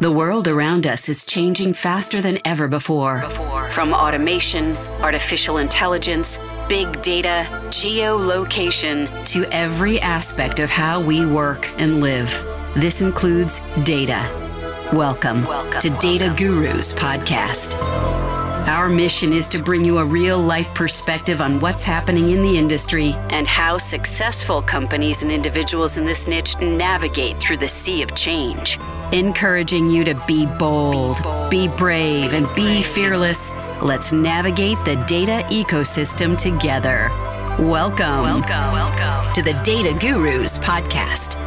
The world around us is changing faster than ever before. From automation, artificial intelligence, big data, geolocation, to every aspect of how we work and live. This includes data. Welcome, Welcome. to Data Gurus Podcast. Our mission is to bring you a real life perspective on what's happening in the industry and how successful companies and individuals in this niche navigate through the sea of change encouraging you to be bold, be, bold, be brave, and be fearless. Let's navigate the data ecosystem together. Welcome, welcome, welcome to the Data Gurus podcast.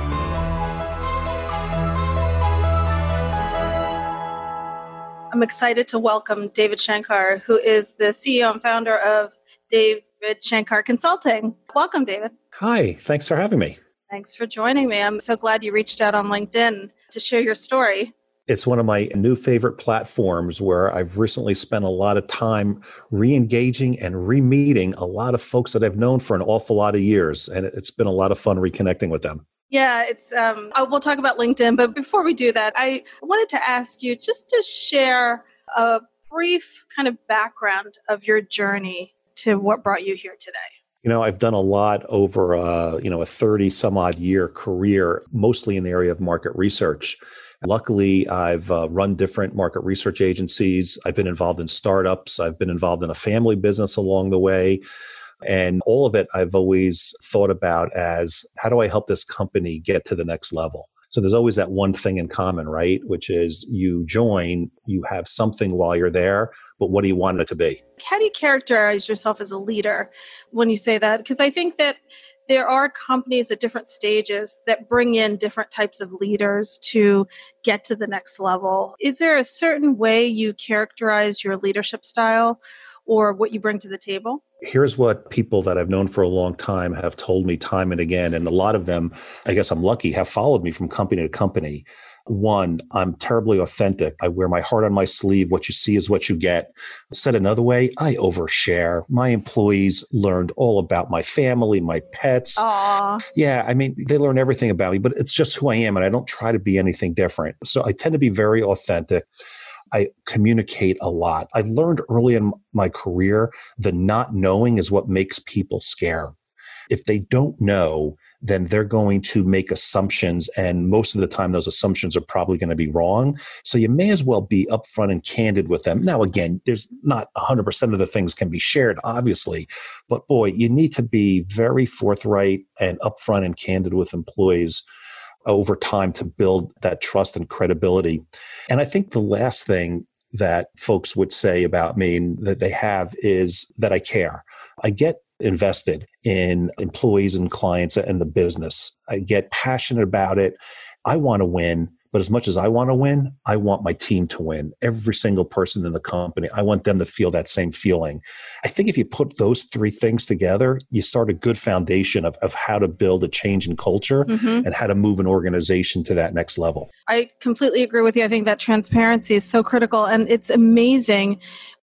I'm excited to welcome David Shanker, who is the CEO and founder of David Shanker Consulting. Welcome, David. Hi, thanks for having me. Thanks for joining me. I'm so glad you reached out on LinkedIn to share your story. It's one of my new favorite platforms where I've recently spent a lot of time re engaging and re meeting a lot of folks that I've known for an awful lot of years. And it's been a lot of fun reconnecting with them. Yeah, it's. Um, I, we'll talk about LinkedIn, but before we do that, I wanted to ask you just to share a brief kind of background of your journey to what brought you here today. You know, I've done a lot over, uh, you know, a 30 some odd year career, mostly in the area of market research. Luckily, I've uh, run different market research agencies. I've been involved in startups. I've been involved in a family business along the way. And all of it, I've always thought about as how do I help this company get to the next level? So there's always that one thing in common, right? Which is you join, you have something while you're there, but what do you want it to be? How do you characterize yourself as a leader when you say that? Because I think that there are companies at different stages that bring in different types of leaders to get to the next level. Is there a certain way you characterize your leadership style or what you bring to the table? Here's what people that I've known for a long time have told me time and again. And a lot of them, I guess I'm lucky, have followed me from company to company. One, I'm terribly authentic. I wear my heart on my sleeve. What you see is what you get. Said another way, I overshare. My employees learned all about my family, my pets. Aww. Yeah, I mean, they learn everything about me, but it's just who I am, and I don't try to be anything different. So I tend to be very authentic. I communicate a lot. I learned early in my career the not knowing is what makes people scared. If they don't know, then they're going to make assumptions. And most of the time, those assumptions are probably going to be wrong. So you may as well be upfront and candid with them. Now, again, there's not 100% of the things can be shared, obviously. But boy, you need to be very forthright and upfront and candid with employees over time to build that trust and credibility. And I think the last thing that folks would say about me that they have is that I care. I get invested in employees and clients and the business. I get passionate about it. I want to win. But as much as I want to win, I want my team to win. Every single person in the company, I want them to feel that same feeling. I think if you put those three things together, you start a good foundation of, of how to build a change in culture mm-hmm. and how to move an organization to that next level. I completely agree with you. I think that transparency is so critical. And it's amazing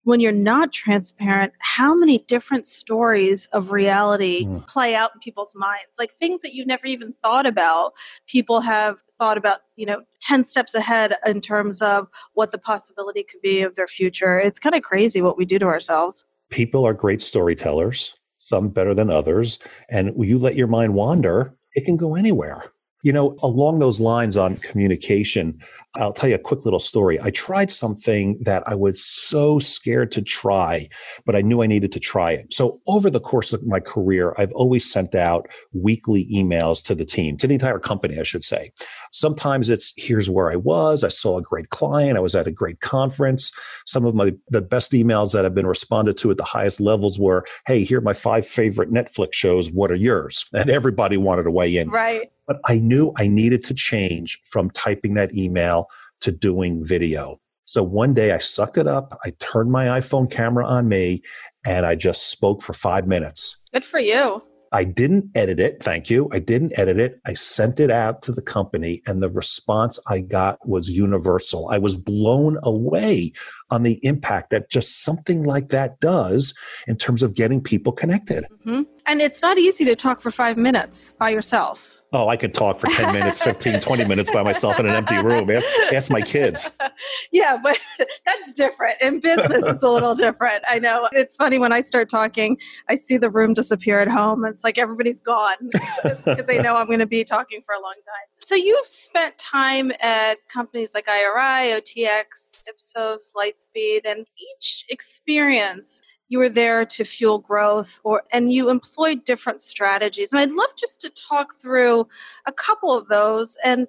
when you're not transparent, how many different stories of reality mm. play out in people's minds? Like things that you've never even thought about. People have thought about, you know, 10 steps ahead in terms of what the possibility could be of their future. It's kind of crazy what we do to ourselves. People are great storytellers, some better than others. And you let your mind wander, it can go anywhere. You know, along those lines on communication, I'll tell you a quick little story. I tried something that I was so scared to try, but I knew I needed to try it. So over the course of my career, I've always sent out weekly emails to the team, to the entire company, I should say. Sometimes it's here's where I was. I saw a great client. I was at a great conference. Some of my the best emails that have been responded to at the highest levels were, hey, here are my five favorite Netflix shows. What are yours? And everybody wanted to weigh in. Right. But I knew I needed to change from typing that email to doing video. So one day I sucked it up. I turned my iPhone camera on me and I just spoke for five minutes. Good for you. I didn't edit it. Thank you. I didn't edit it. I sent it out to the company and the response I got was universal. I was blown away on the impact that just something like that does in terms of getting people connected. Mm-hmm. And it's not easy to talk for five minutes by yourself. Oh, I could talk for 10 minutes, 15, 20 minutes by myself in an empty room. Ask, ask my kids. yeah, but that's different. In business, it's a little different. I know. It's funny when I start talking, I see the room disappear at home. It's like everybody's gone because they know I'm going to be talking for a long time. So you've spent time at companies like IRI, OTX, Ipsos, Lightspeed, and each experience you were there to fuel growth or and you employed different strategies and i'd love just to talk through a couple of those and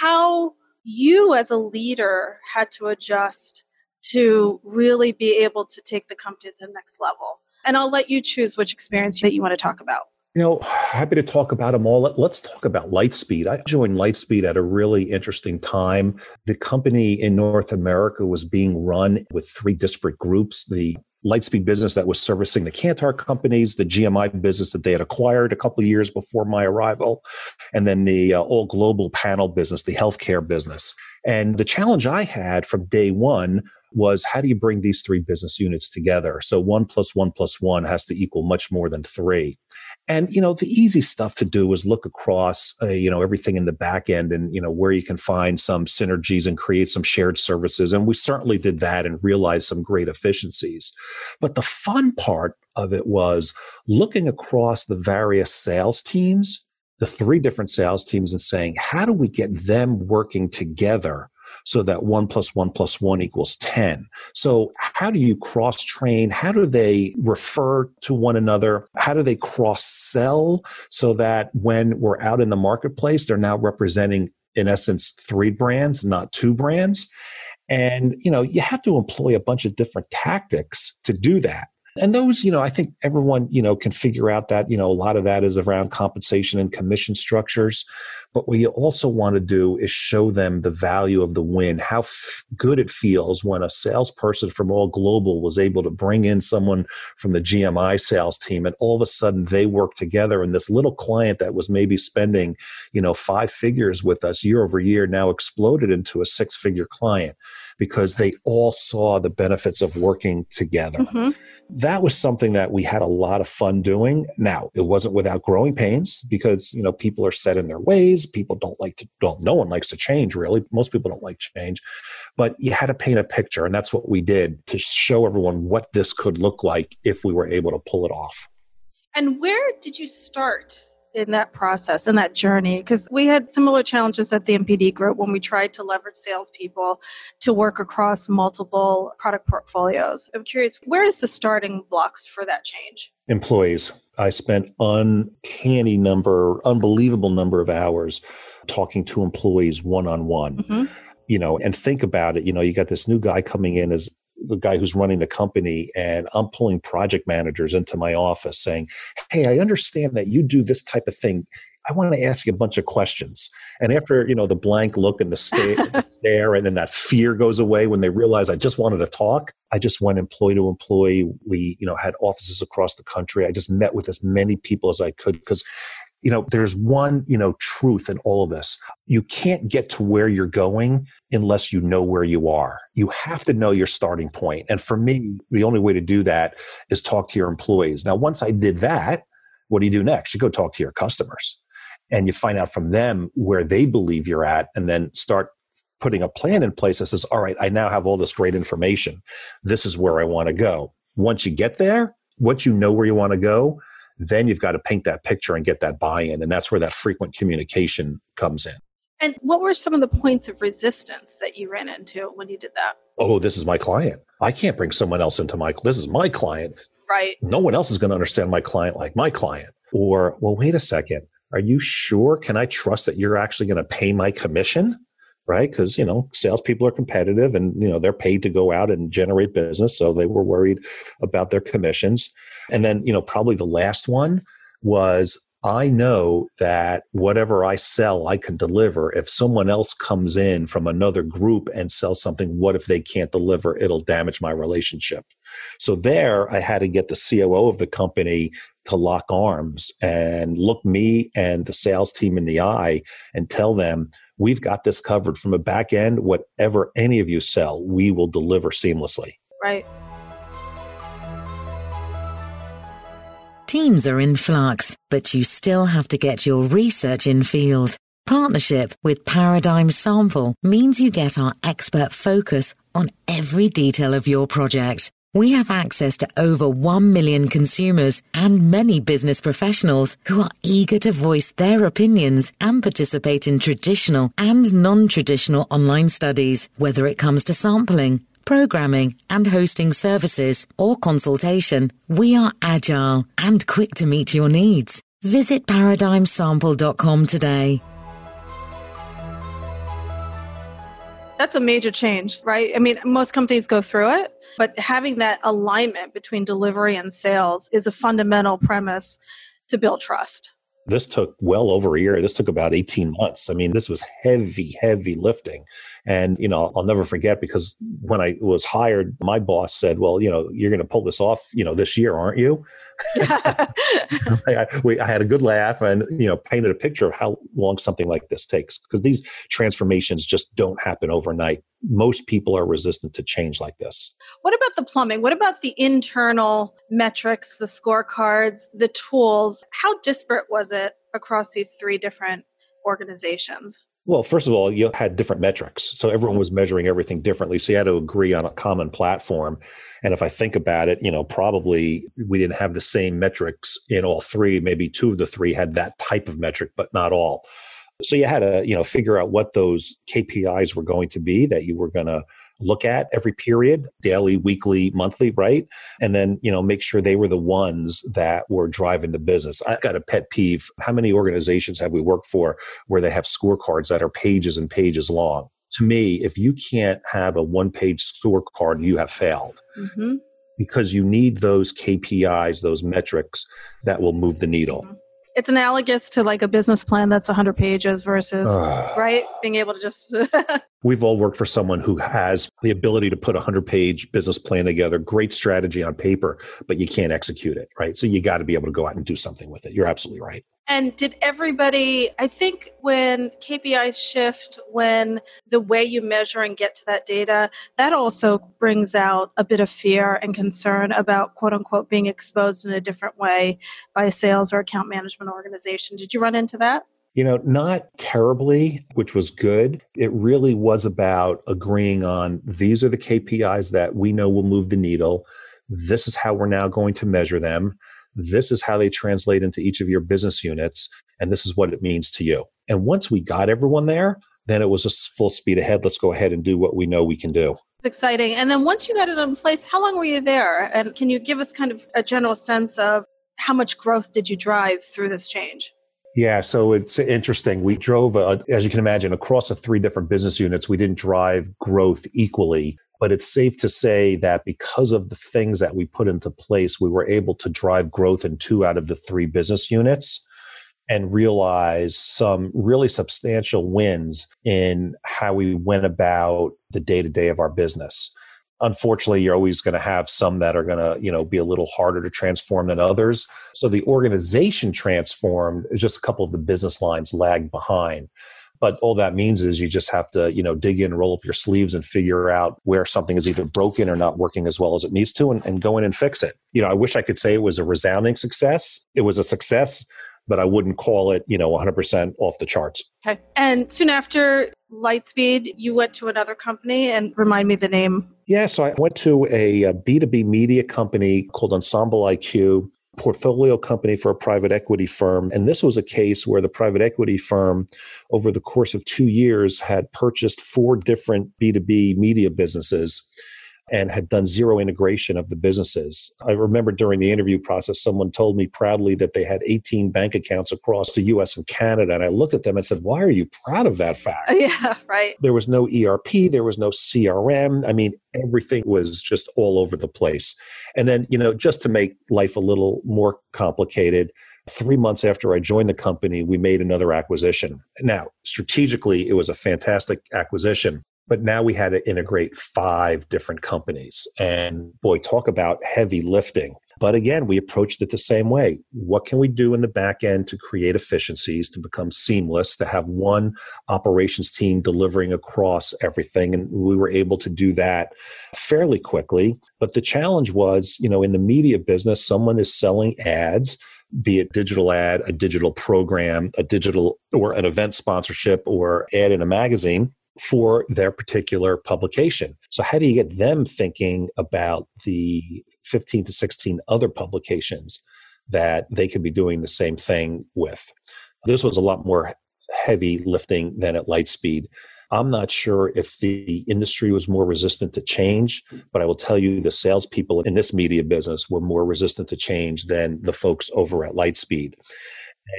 how you as a leader had to adjust to really be able to take the company to the next level and i'll let you choose which experience that you want to talk about you know, happy to talk about them all. Let's talk about Lightspeed. I joined Lightspeed at a really interesting time. The company in North America was being run with three disparate groups the Lightspeed business that was servicing the Kantar companies, the GMI business that they had acquired a couple of years before my arrival, and then the uh, all global panel business, the healthcare business. And the challenge I had from day one was how do you bring these three business units together? So one plus one plus one has to equal much more than three. And you know, the easy stuff to do is look across, uh, you know, everything in the back end, and you know where you can find some synergies and create some shared services. And we certainly did that and realized some great efficiencies. But the fun part of it was looking across the various sales teams, the three different sales teams, and saying, how do we get them working together so that one plus one plus one equals 10. So, how do you cross train? How do they refer to one another? How do they cross sell so that when we're out in the marketplace, they're now representing, in essence, three brands, not two brands? And, you know, you have to employ a bunch of different tactics to do that. And those, you know, I think everyone, you know, can figure out that, you know, a lot of that is around compensation and commission structures. But what you also want to do is show them the value of the win, how f- good it feels when a salesperson from All Global was able to bring in someone from the GMI sales team, and all of a sudden they work together. And this little client that was maybe spending, you know, five figures with us year over year now exploded into a six figure client because they all saw the benefits of working together. Mm-hmm. That was something that we had a lot of fun doing. Now, it wasn't without growing pains because, you know, people are set in their ways. People don't like to, don't, no one likes to change really. Most people don't like change, but you had to paint a picture. And that's what we did to show everyone what this could look like if we were able to pull it off. And where did you start in that process in that journey because we had similar challenges at the NPD group when we tried to leverage salespeople to work across multiple product portfolios. I'm curious, where is the starting blocks for that change? Employees. I spent uncanny number, unbelievable number of hours talking to employees one on one. You know, and think about it. You know, you got this new guy coming in as the guy who's running the company and I'm pulling project managers into my office saying, Hey, I understand that you do this type of thing. I want to ask you a bunch of questions. And after, you know, the blank look and the stare, stare and then that fear goes away when they realize I just wanted to talk. I just went employee to employee. We, you know, had offices across the country. I just met with as many people as I could because you know, there's one, you know, truth in all of this. You can't get to where you're going unless you know where you are. You have to know your starting point. And for me, the only way to do that is talk to your employees. Now, once I did that, what do you do next? You go talk to your customers and you find out from them where they believe you're at and then start putting a plan in place that says, all right, I now have all this great information. This is where I want to go. Once you get there, once you know where you want to go, then you've got to paint that picture and get that buy-in and that's where that frequent communication comes in. And what were some of the points of resistance that you ran into when you did that? Oh this is my client. I can't bring someone else into my this is my client. Right. No one else is going to understand my client like my client. Or well wait a second are you sure can i trust that you're actually going to pay my commission right? Because you know, salespeople are competitive, and you know they're paid to go out and generate business, so they were worried about their commissions. And then you know, probably the last one was I know that whatever I sell, I can deliver. If someone else comes in from another group and sells something, what if they can't deliver? It'll damage my relationship. So there, I had to get the COO of the company to lock arms and look me and the sales team in the eye and tell them, we've got this covered from a back end. Whatever any of you sell, we will deliver seamlessly. Right. Teams are in flux, but you still have to get your research in field. Partnership with Paradigm Sample means you get our expert focus on every detail of your project. We have access to over 1 million consumers and many business professionals who are eager to voice their opinions and participate in traditional and non-traditional online studies, whether it comes to sampling, programming and hosting services or consultation. We are agile and quick to meet your needs. Visit paradigmsample.com today. That's a major change, right? I mean, most companies go through it, but having that alignment between delivery and sales is a fundamental premise to build trust. This took well over a year. This took about 18 months. I mean, this was heavy, heavy lifting. And, you know, I'll never forget because when I was hired, my boss said, well, you know, you're going to pull this off, you know, this year, aren't you? I, we, I had a good laugh and, you know, painted a picture of how long something like this takes because these transformations just don't happen overnight. Most people are resistant to change like this. What about the plumbing? What about the internal metrics, the scorecards, the tools? How disparate was it across these three different organizations? Well, first of all, you had different metrics. So everyone was measuring everything differently. So you had to agree on a common platform. And if I think about it, you know, probably we didn't have the same metrics in all three. Maybe two of the three had that type of metric, but not all. So you had to, you know, figure out what those KPIs were going to be that you were going to look at every period, daily, weekly, monthly, right? And then, you know, make sure they were the ones that were driving the business. I got a pet peeve. How many organizations have we worked for where they have scorecards that are pages and pages long? To me, if you can't have a one page scorecard, you have failed. Mm-hmm. Because you need those KPIs, those metrics that will move the needle. It's analogous to like a business plan that's 100 pages versus uh, right being able to just we've all worked for someone who has the ability to put a 100 page business plan together great strategy on paper but you can't execute it right? So you got to be able to go out and do something with it. You're absolutely right and did everybody, I think when KPIs shift, when the way you measure and get to that data, that also brings out a bit of fear and concern about quote unquote being exposed in a different way by a sales or account management organization. Did you run into that? You know, not terribly, which was good. It really was about agreeing on these are the KPIs that we know will move the needle. This is how we're now going to measure them this is how they translate into each of your business units, and this is what it means to you. And once we got everyone there, then it was just full speed ahead. Let's go ahead and do what we know we can do. It's exciting. And then once you got it in place, how long were you there? And can you give us kind of a general sense of how much growth did you drive through this change? Yeah, so it's interesting. We drove, uh, as you can imagine, across the three different business units. We didn't drive growth equally. But it's safe to say that because of the things that we put into place, we were able to drive growth in two out of the three business units and realize some really substantial wins in how we went about the day to day of our business. Unfortunately, you're always going to have some that are going to, you know, be a little harder to transform than others. So the organization transformed, just a couple of the business lines lagged behind. But all that means is you just have to, you know, dig in, roll up your sleeves and figure out where something is either broken or not working as well as it needs to and, and go in and fix it. You know, I wish I could say it was a resounding success. It was a success, but I wouldn't call it, you know, 100% off the charts. Okay. And soon after Lightspeed, you went to another company and remind me the name. Yeah, so I went to a a B2B media company called Ensemble IQ portfolio company for a private equity firm. And this was a case where the private equity firm, over the course of two years, had purchased four different B2B media businesses and had done zero integration of the businesses. I remember during the interview process, someone told me proudly that they had 18 bank accounts across the US and Canada. And I looked at them and said, Why are you proud of that fact? Yeah, right. There was no ERP, there was no CRM. I mean, everything was just all over the place. And then, you know, just to make life a little more complicated, Three months after I joined the company, we made another acquisition. Now, strategically, it was a fantastic acquisition. But now we had to integrate five different companies. And boy, talk about heavy lifting. But again, we approached it the same way. What can we do in the back end to create efficiencies, to become seamless, to have one operations team delivering across everything? And we were able to do that fairly quickly. But the challenge was, you know, in the media business, someone is selling ads be it digital ad, a digital program, a digital or an event sponsorship or ad in a magazine for their particular publication. So, how do you get them thinking about the 15 to 16 other publications that they could be doing the same thing with? This was a lot more heavy lifting than at Lightspeed. I'm not sure if the industry was more resistant to change, but I will tell you the salespeople in this media business were more resistant to change than the folks over at Lightspeed.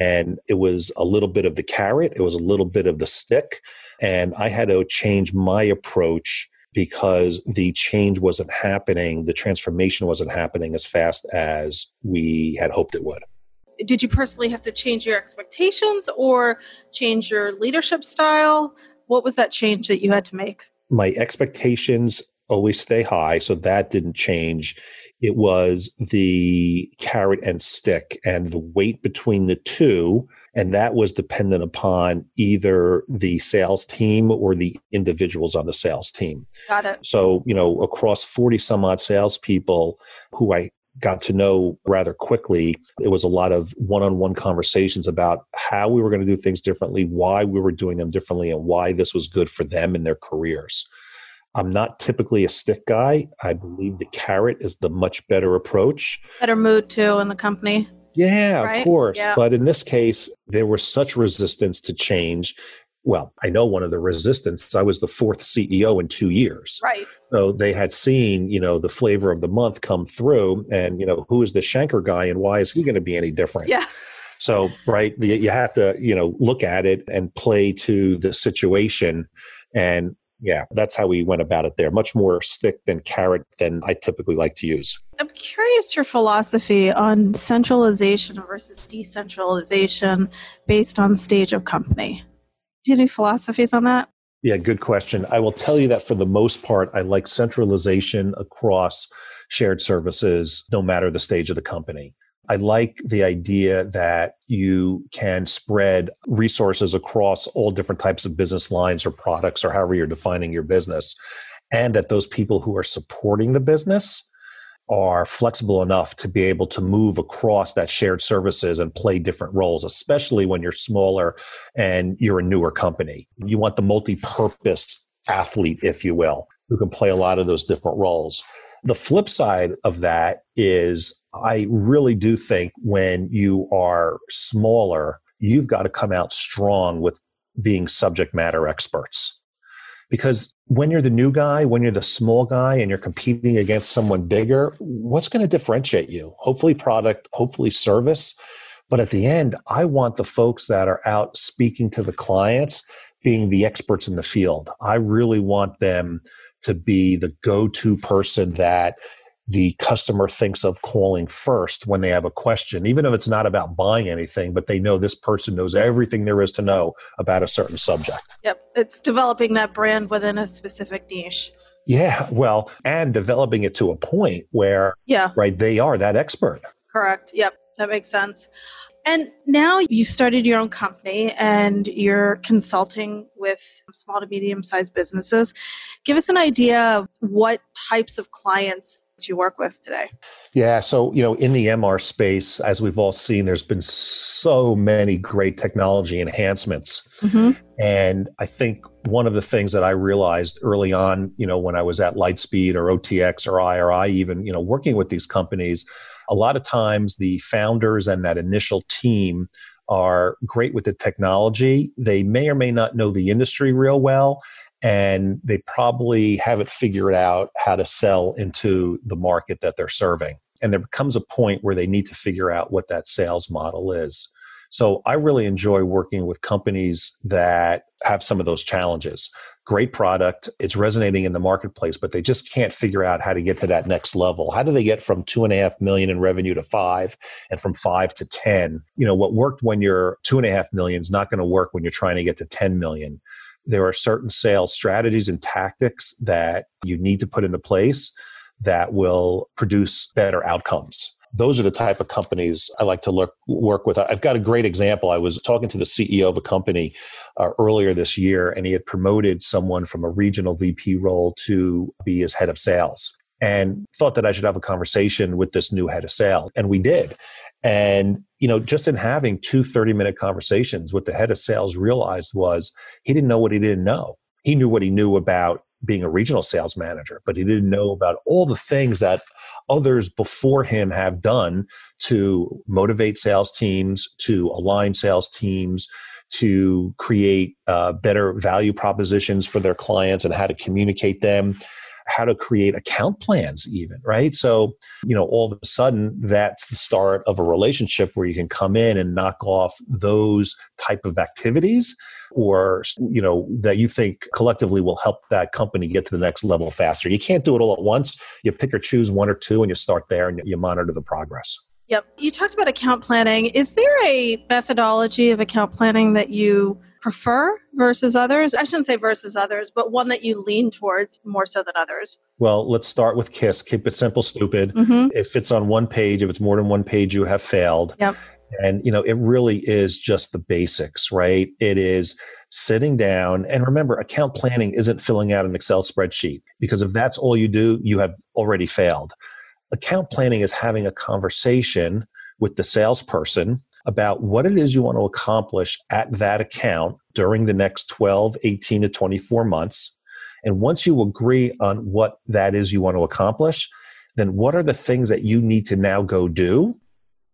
And it was a little bit of the carrot, it was a little bit of the stick. And I had to change my approach because the change wasn't happening, the transformation wasn't happening as fast as we had hoped it would. Did you personally have to change your expectations or change your leadership style? What was that change that you had to make? My expectations always stay high, so that didn't change. It was the carrot and stick and the weight between the two. And that was dependent upon either the sales team or the individuals on the sales team. Got it. So, you know, across 40 some odd salespeople who I got to know rather quickly, it was a lot of one on one conversations about how we were going to do things differently, why we were doing them differently, and why this was good for them in their careers. I'm not typically a stick guy. I believe the carrot is the much better approach. Better mood too in the company. Yeah, right? of course. Yeah. But in this case, there was such resistance to change. Well, I know one of the resistance. I was the fourth CEO in two years. Right. So they had seen, you know, the flavor of the month come through, and you know, who is the Shanker guy, and why is he going to be any different? Yeah. So, right, you have to, you know, look at it and play to the situation. And yeah, that's how we went about it there. Much more stick than carrot than I typically like to use. I'm curious your philosophy on centralization versus decentralization based on stage of company. Do you have any philosophies on that? Yeah, good question. I will tell you that for the most part, I like centralization across shared services, no matter the stage of the company. I like the idea that you can spread resources across all different types of business lines or products or however you're defining your business. And that those people who are supporting the business are flexible enough to be able to move across that shared services and play different roles, especially when you're smaller and you're a newer company. You want the multi purpose athlete, if you will, who can play a lot of those different roles. The flip side of that is I really do think when you are smaller, you've got to come out strong with being subject matter experts. Because when you're the new guy, when you're the small guy and you're competing against someone bigger, what's going to differentiate you? Hopefully, product, hopefully, service. But at the end, I want the folks that are out speaking to the clients being the experts in the field. I really want them to be the go-to person that the customer thinks of calling first when they have a question, even if it's not about buying anything, but they know this person knows everything there is to know about a certain subject. Yep. It's developing that brand within a specific niche. Yeah. Well, and developing it to a point where, yeah, right, they are that expert. Correct. Yep. That makes sense. And now you've started your own company and you're consulting with small to medium sized businesses. Give us an idea of what types of clients you work with today. Yeah, so you know, in the MR space, as we've all seen, there's been so many great technology enhancements. Mm-hmm. And I think one of the things that I realized early on, you know, when I was at Lightspeed or OTX or IRI, even, you know, working with these companies, a lot of times the founders and that initial team are great with the technology. They may or may not know the industry real well, and they probably haven't figured out how to sell into the market that they're serving. And there comes a point where they need to figure out what that sales model is. So I really enjoy working with companies that have some of those challenges. Great product. It's resonating in the marketplace but they just can't figure out how to get to that next level. How do they get from two and a half million in revenue to five and from five to ten? You know what worked when you're two and a half million is not going to work when you're trying to get to 10 million. There are certain sales strategies and tactics that you need to put into place that will produce better outcomes those are the type of companies I like to look, work with. I've got a great example. I was talking to the CEO of a company uh, earlier this year, and he had promoted someone from a regional VP role to be his head of sales and thought that I should have a conversation with this new head of sales. And we did. And, you know, just in having two 30 minute conversations, what the head of sales realized was he didn't know what he didn't know. He knew what he knew about being a regional sales manager, but he didn't know about all the things that others before him have done to motivate sales teams, to align sales teams, to create uh, better value propositions for their clients and how to communicate them how to create account plans even right so you know all of a sudden that's the start of a relationship where you can come in and knock off those type of activities or you know that you think collectively will help that company get to the next level faster you can't do it all at once you pick or choose one or two and you start there and you monitor the progress Yep. You talked about account planning. Is there a methodology of account planning that you prefer versus others? I shouldn't say versus others, but one that you lean towards more so than others. Well, let's start with KISS. Keep it simple, stupid. Mm-hmm. If it's on one page, if it's more than one page, you have failed. Yep. And, you know, it really is just the basics, right? It is sitting down. And remember, account planning isn't filling out an Excel spreadsheet because if that's all you do, you have already failed. Account planning is having a conversation with the salesperson about what it is you want to accomplish at that account during the next 12, 18 to 24 months. And once you agree on what that is you want to accomplish, then what are the things that you need to now go do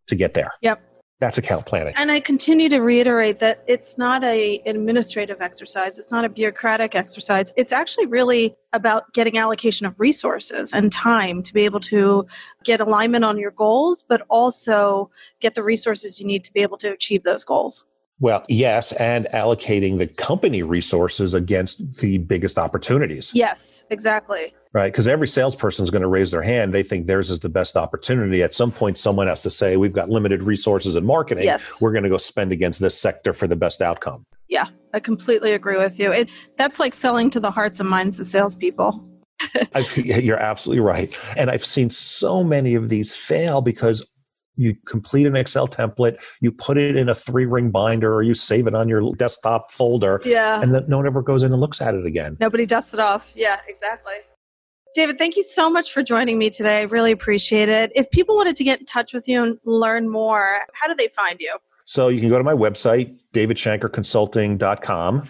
to get there? Yep. That's account planning. And I continue to reiterate that it's not a administrative exercise. It's not a bureaucratic exercise. It's actually really about getting allocation of resources and time to be able to get alignment on your goals, but also get the resources you need to be able to achieve those goals. Well, yes, and allocating the company resources against the biggest opportunities. Yes, exactly. Right. Because every salesperson is going to raise their hand. They think theirs is the best opportunity. At some point, someone has to say, We've got limited resources in marketing. Yes. We're going to go spend against this sector for the best outcome. Yeah, I completely agree with you. It, that's like selling to the hearts and minds of salespeople. you're absolutely right. And I've seen so many of these fail because you complete an Excel template, you put it in a three ring binder, or you save it on your desktop folder. Yeah. And then no one ever goes in and looks at it again. Nobody dusts it off. Yeah, exactly. David, thank you so much for joining me today. I really appreciate it. If people wanted to get in touch with you and learn more, how do they find you? So you can go to my website, davidshankerconsulting.com.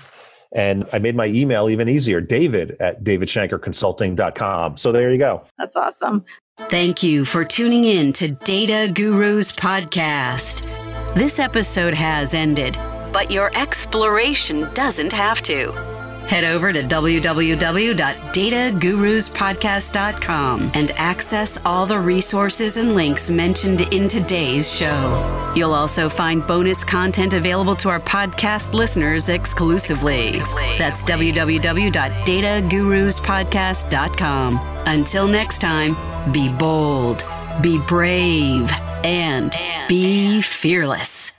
And I made my email even easier, david at davidshankerconsulting.com. So there you go. That's awesome. Thank you for tuning in to Data Gurus Podcast. This episode has ended, but your exploration doesn't have to. Head over to www.dataguruspodcast.com and access all the resources and links mentioned in today's show. You'll also find bonus content available to our podcast listeners exclusively. exclusively. That's www.dataguruspodcast.com. Until next time, be bold, be brave, and be fearless.